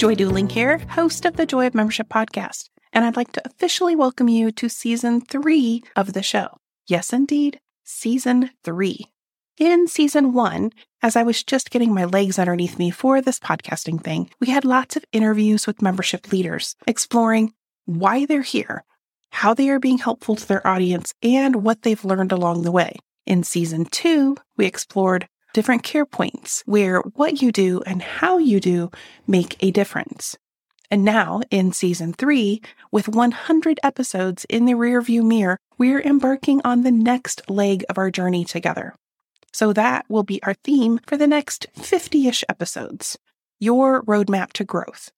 Joy Duling here, host of the Joy of Membership podcast, and I'd like to officially welcome you to season three of the show. Yes, indeed, season three. In season one, as I was just getting my legs underneath me for this podcasting thing, we had lots of interviews with membership leaders exploring why they're here, how they are being helpful to their audience, and what they've learned along the way. In season two, we explored different care points where what you do and how you do make a difference. And now, in season three, with 100 episodes in the rearview mirror, we're embarking on the next leg of our journey together. So that will be our theme for the next 50 ish episodes your roadmap to growth.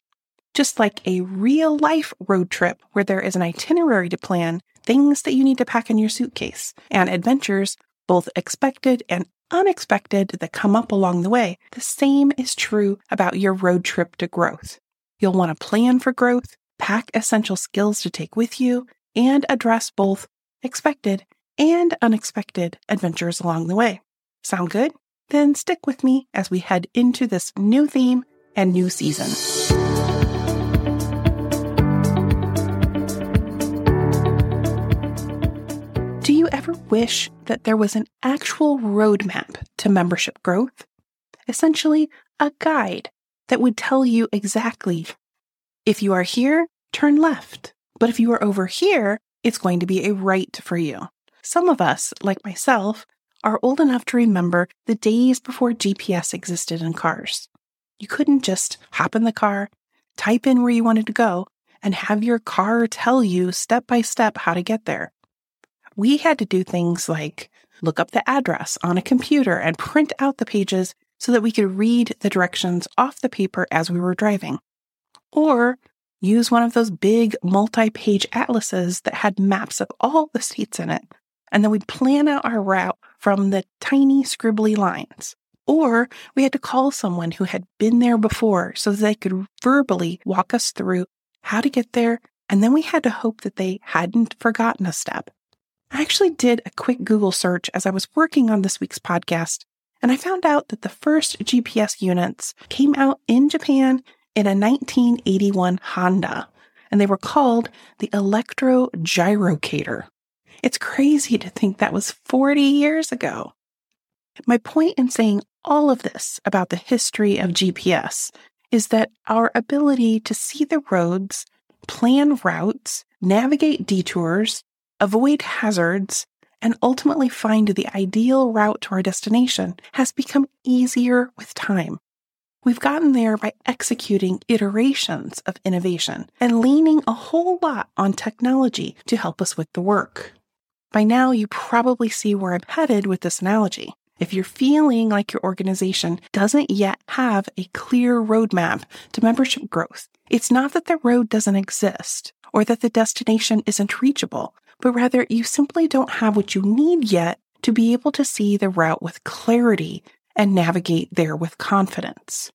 Just like a real life road trip where there is an itinerary to plan, things that you need to pack in your suitcase, and adventures, both expected and unexpected that come up along the way, the same is true about your road trip to growth. You'll want to plan for growth, pack essential skills to take with you, and address both expected and unexpected adventures along the way. Sound good? Then stick with me as we head into this new theme and new season. Ever wish that there was an actual roadmap to membership growth? Essentially, a guide that would tell you exactly if you are here, turn left. But if you are over here, it's going to be a right for you. Some of us, like myself, are old enough to remember the days before GPS existed in cars. You couldn't just hop in the car, type in where you wanted to go, and have your car tell you step by step how to get there we had to do things like look up the address on a computer and print out the pages so that we could read the directions off the paper as we were driving. Or use one of those big multi page atlases that had maps of all the states in it. And then we'd plan out our route from the tiny scribbly lines. Or we had to call someone who had been there before so they could verbally walk us through how to get there. And then we had to hope that they hadn't forgotten a step. I actually did a quick Google search as I was working on this week's podcast, and I found out that the first GPS units came out in Japan in a 1981 Honda, and they were called the Electro Gyrocator. It's crazy to think that was 40 years ago. My point in saying all of this about the history of GPS is that our ability to see the roads, plan routes, navigate detours, avoid hazards, and ultimately find the ideal route to our destination has become easier with time. We've gotten there by executing iterations of innovation and leaning a whole lot on technology to help us with the work. By now, you probably see where I'm headed with this analogy. If you're feeling like your organization doesn't yet have a clear roadmap to membership growth, it's not that the road doesn't exist or that the destination isn't reachable but rather you simply don't have what you need yet to be able to see the route with clarity and navigate there with confidence.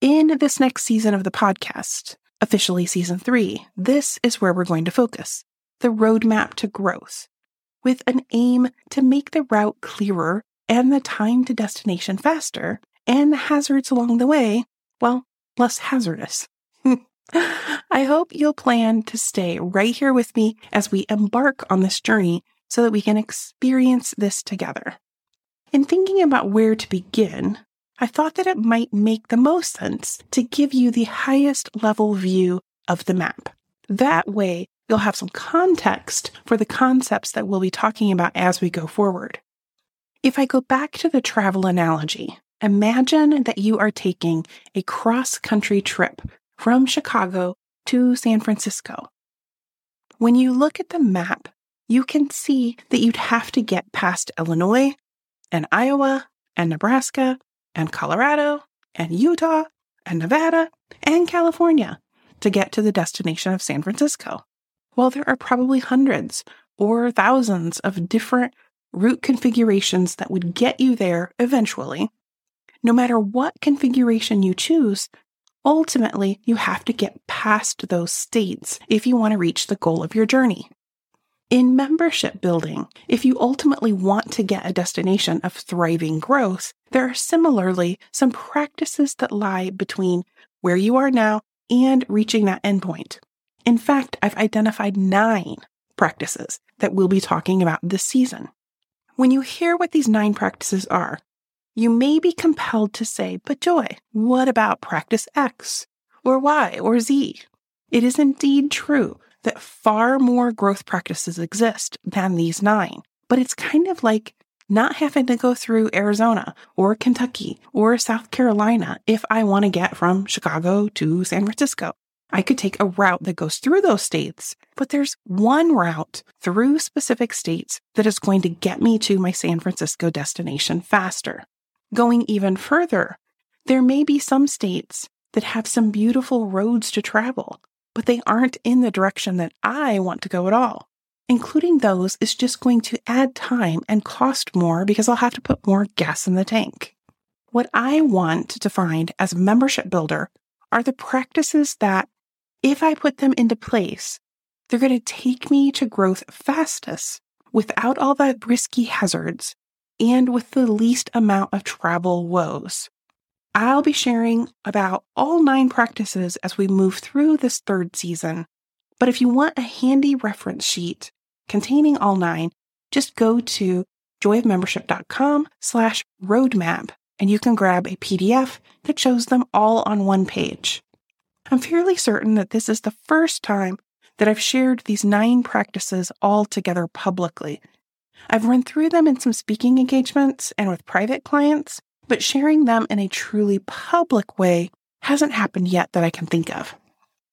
In this next season of the podcast, officially season three, this is where we're going to focus the roadmap to growth, with an aim to make the route clearer and the time to destination faster, and the hazards along the way, well, less hazardous. I hope you'll plan to stay right here with me as we embark on this journey so that we can experience this together. In thinking about where to begin, I thought that it might make the most sense to give you the highest level view of the map. That way, you'll have some context for the concepts that we'll be talking about as we go forward. If I go back to the travel analogy, imagine that you are taking a cross country trip from Chicago to San Francisco. When you look at the map, you can see that you'd have to get past Illinois and Iowa and Nebraska and Colorado and Utah and Nevada and California to get to the destination of San Francisco. While there are probably hundreds or thousands of different route configurations that would get you there eventually, no matter what configuration you choose, ultimately you have to get past those states if you want to reach the goal of your journey. In membership building, if you ultimately want to get a destination of thriving growth, there are similarly some practices that lie between where you are now and reaching that endpoint. In fact, I've identified nine practices that we'll be talking about this season. When you hear what these nine practices are, you may be compelled to say, but Joy, what about practice X or Y or Z? It is indeed true that far more growth practices exist than these nine, but it's kind of like not having to go through Arizona or Kentucky or South Carolina if I want to get from Chicago to San Francisco. I could take a route that goes through those states, but there's one route through specific states that is going to get me to my San Francisco destination faster. Going even further, there may be some states that have some beautiful roads to travel, but they aren't in the direction that I want to go at all. Including those is just going to add time and cost more because I'll have to put more gas in the tank. What I want to find as a membership builder are the practices that if I put them into place, they're going to take me to growth fastest without all the risky hazards and with the least amount of travel woes. I'll be sharing about all nine practices as we move through this third season. But if you want a handy reference sheet containing all nine, just go to joyofmembership.com slash roadmap and you can grab a PDF that shows them all on one page. I'm fairly certain that this is the first time that I've shared these nine practices all together publicly. I've run through them in some speaking engagements and with private clients, but sharing them in a truly public way hasn't happened yet that I can think of.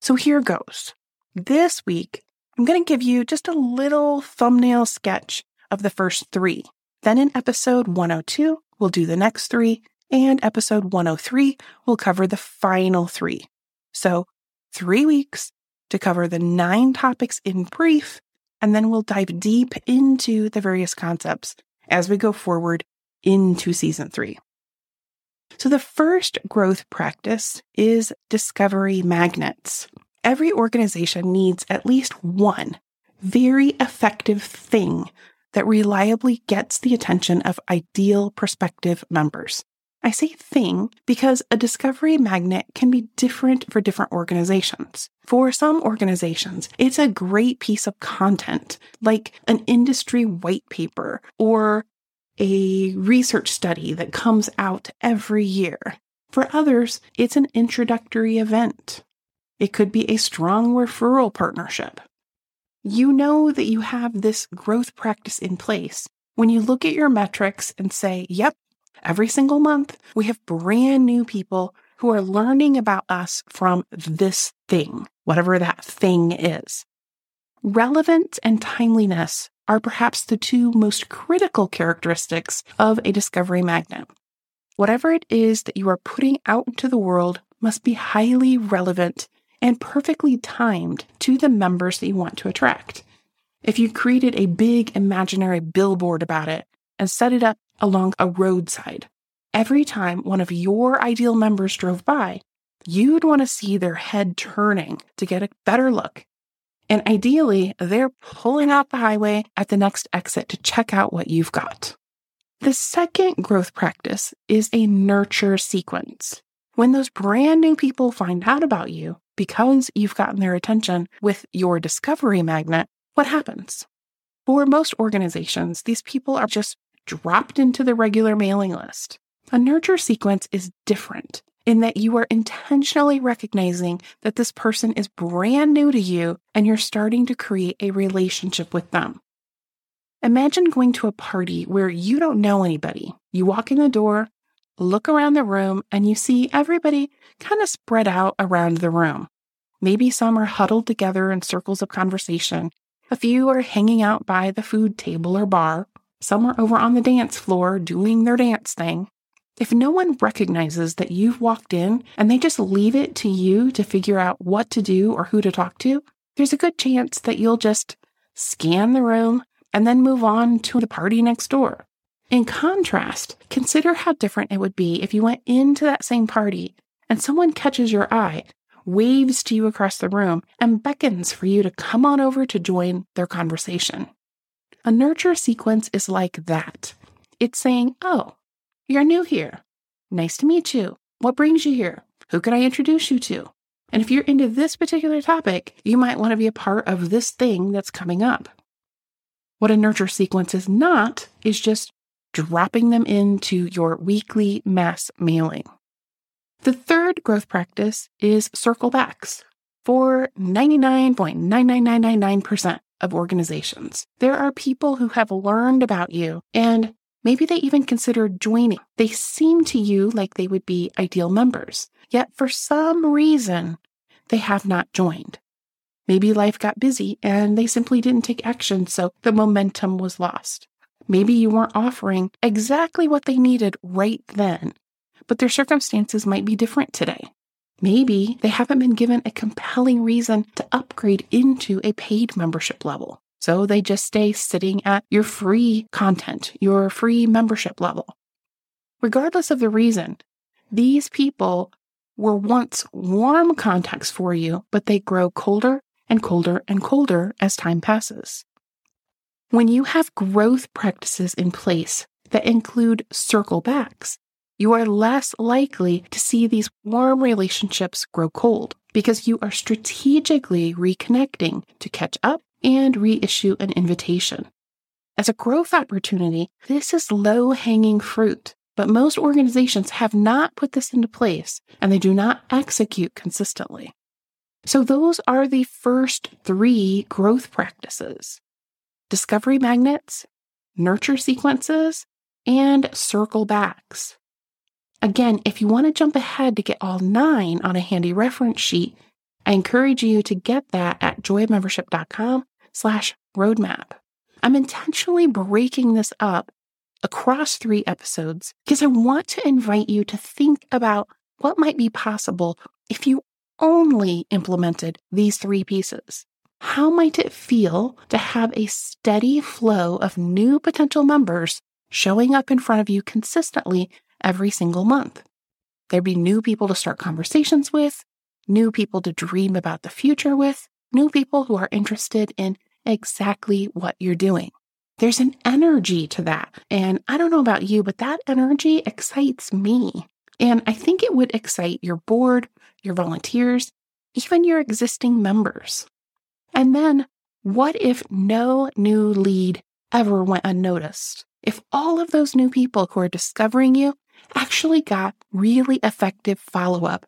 So here goes. This week, I'm going to give you just a little thumbnail sketch of the first three. Then in episode 102, we'll do the next three, and episode 103 will cover the final three. So, three weeks to cover the nine topics in brief, and then we'll dive deep into the various concepts as we go forward into season three. So, the first growth practice is discovery magnets. Every organization needs at least one very effective thing that reliably gets the attention of ideal prospective members. I say thing because a discovery magnet can be different for different organizations. For some organizations, it's a great piece of content, like an industry white paper or a research study that comes out every year. For others, it's an introductory event. It could be a strong referral partnership. You know that you have this growth practice in place when you look at your metrics and say, yep, Every single month, we have brand new people who are learning about us from this thing, whatever that thing is. Relevance and timeliness are perhaps the two most critical characteristics of a discovery magnet. Whatever it is that you are putting out into the world must be highly relevant and perfectly timed to the members that you want to attract. If you created a big imaginary billboard about it and set it up along a roadside. Every time one of your ideal members drove by, you'd want to see their head turning to get a better look. And ideally, they're pulling out the highway at the next exit to check out what you've got. The second growth practice is a nurture sequence. When those brand new people find out about you because you've gotten their attention with your discovery magnet, what happens? For most organizations, these people are just dropped into the regular mailing list. A nurture sequence is different in that you are intentionally recognizing that this person is brand new to you and you're starting to create a relationship with them. Imagine going to a party where you don't know anybody. You walk in the door, look around the room, and you see everybody kind of spread out around the room. Maybe some are huddled together in circles of conversation. A few are hanging out by the food table or bar. Some are over on the dance floor doing their dance thing. If no one recognizes that you've walked in and they just leave it to you to figure out what to do or who to talk to, there's a good chance that you'll just scan the room and then move on to the party next door. In contrast, consider how different it would be if you went into that same party and someone catches your eye, waves to you across the room, and beckons for you to come on over to join their conversation. A nurture sequence is like that. It's saying, Oh, you're new here. Nice to meet you. What brings you here? Who can I introduce you to? And if you're into this particular topic, you might want to be a part of this thing that's coming up. What a nurture sequence is not is just dropping them into your weekly mass mailing. The third growth practice is circle backs. For 99.99999% of organizations, there are people who have learned about you and Maybe they even considered joining. They seem to you like they would be ideal members, yet for some reason, they have not joined. Maybe life got busy and they simply didn't take action, so the momentum was lost. Maybe you weren't offering exactly what they needed right then, but their circumstances might be different today. Maybe they haven't been given a compelling reason to upgrade into a paid membership level. So they just stay sitting at your free content, your free membership level. Regardless of the reason, these people were once warm contacts for you, but they grow colder and colder and colder as time passes. When you have growth practices in place that include circle backs, you are less likely to see these warm relationships grow cold because you are strategically reconnecting to catch up and reissue an invitation. As a growth opportunity, this is low hanging fruit, but most organizations have not put this into place and they do not execute consistently. So, those are the first three growth practices discovery magnets, nurture sequences, and circle backs. Again, if you want to jump ahead to get all nine on a handy reference sheet, I encourage you to get that at joyofmembership.com slash roadmap. I'm intentionally breaking this up across three episodes because I want to invite you to think about what might be possible if you only implemented these three pieces. How might it feel to have a steady flow of new potential members showing up in front of you consistently every single month? There'd be new people to start conversations with, new people to dream about the future with, new people who are interested in exactly what you're doing. There's an energy to that. And I don't know about you, but that energy excites me. And I think it would excite your board, your volunteers, even your existing members. And then, what if no new lead ever went unnoticed? If all of those new people who are discovering you actually got really effective follow up,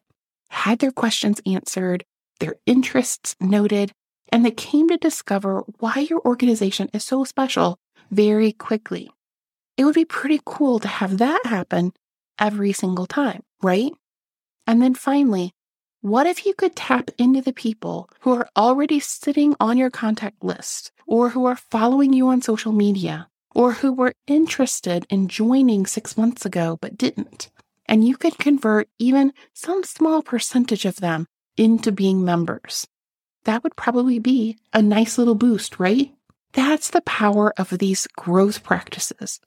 had their questions answered, their interests noted, and they came to discover why your organization is so special very quickly. It would be pretty cool to have that happen every single time, right? And then finally, what if you could tap into the people who are already sitting on your contact list or who are following you on social media or who were interested in joining six months ago but didn't? And you could convert even some small percentage of them into being members. That would probably be a nice little boost, right? That's the power of these growth practices.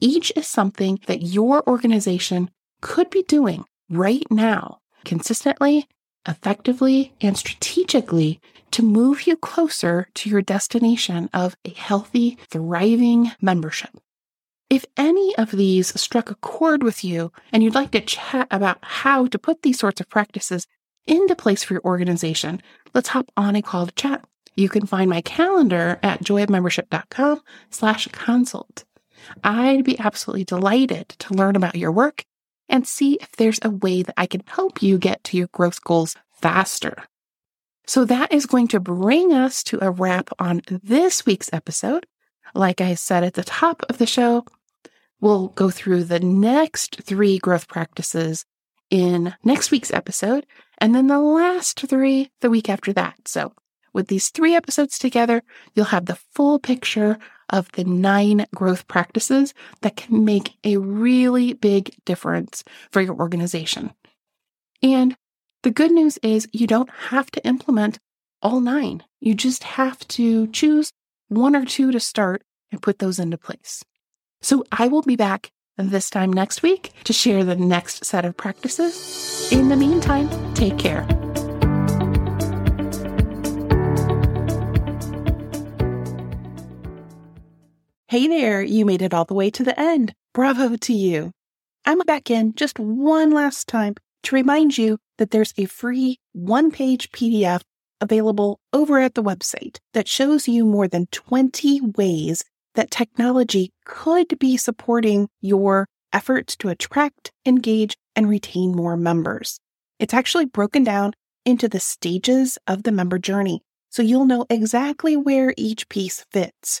Each is something that your organization could be doing right now, consistently, effectively, and strategically to move you closer to your destination of a healthy, thriving membership. If any of these struck a chord with you and you'd like to chat about how to put these sorts of practices into place for your organization, let's hop on a call to chat. You can find my calendar at joyofmembership.com slash consult. I'd be absolutely delighted to learn about your work and see if there's a way that I can help you get to your growth goals faster. So that is going to bring us to a wrap on this week's episode. Like I said at the top of the show, we'll go through the next three growth practices in next week's episode, and then the last three the week after that. So with these three episodes together, you'll have the full picture of the nine growth practices that can make a really big difference for your organization. And the good news is you don't have to implement all nine. You just have to choose one or two to start and put those into place. So I will be back this time next week to share the next set of practices. In the meantime, take care. Hey there, you made it all the way to the end. Bravo to you. I'm back in just one last time to remind you that there's a free one page PDF available over at the website that shows you more than 20 ways that technology could be supporting your efforts to attract, engage, and retain more members. It's actually broken down into the stages of the member journey, so you'll know exactly where each piece fits.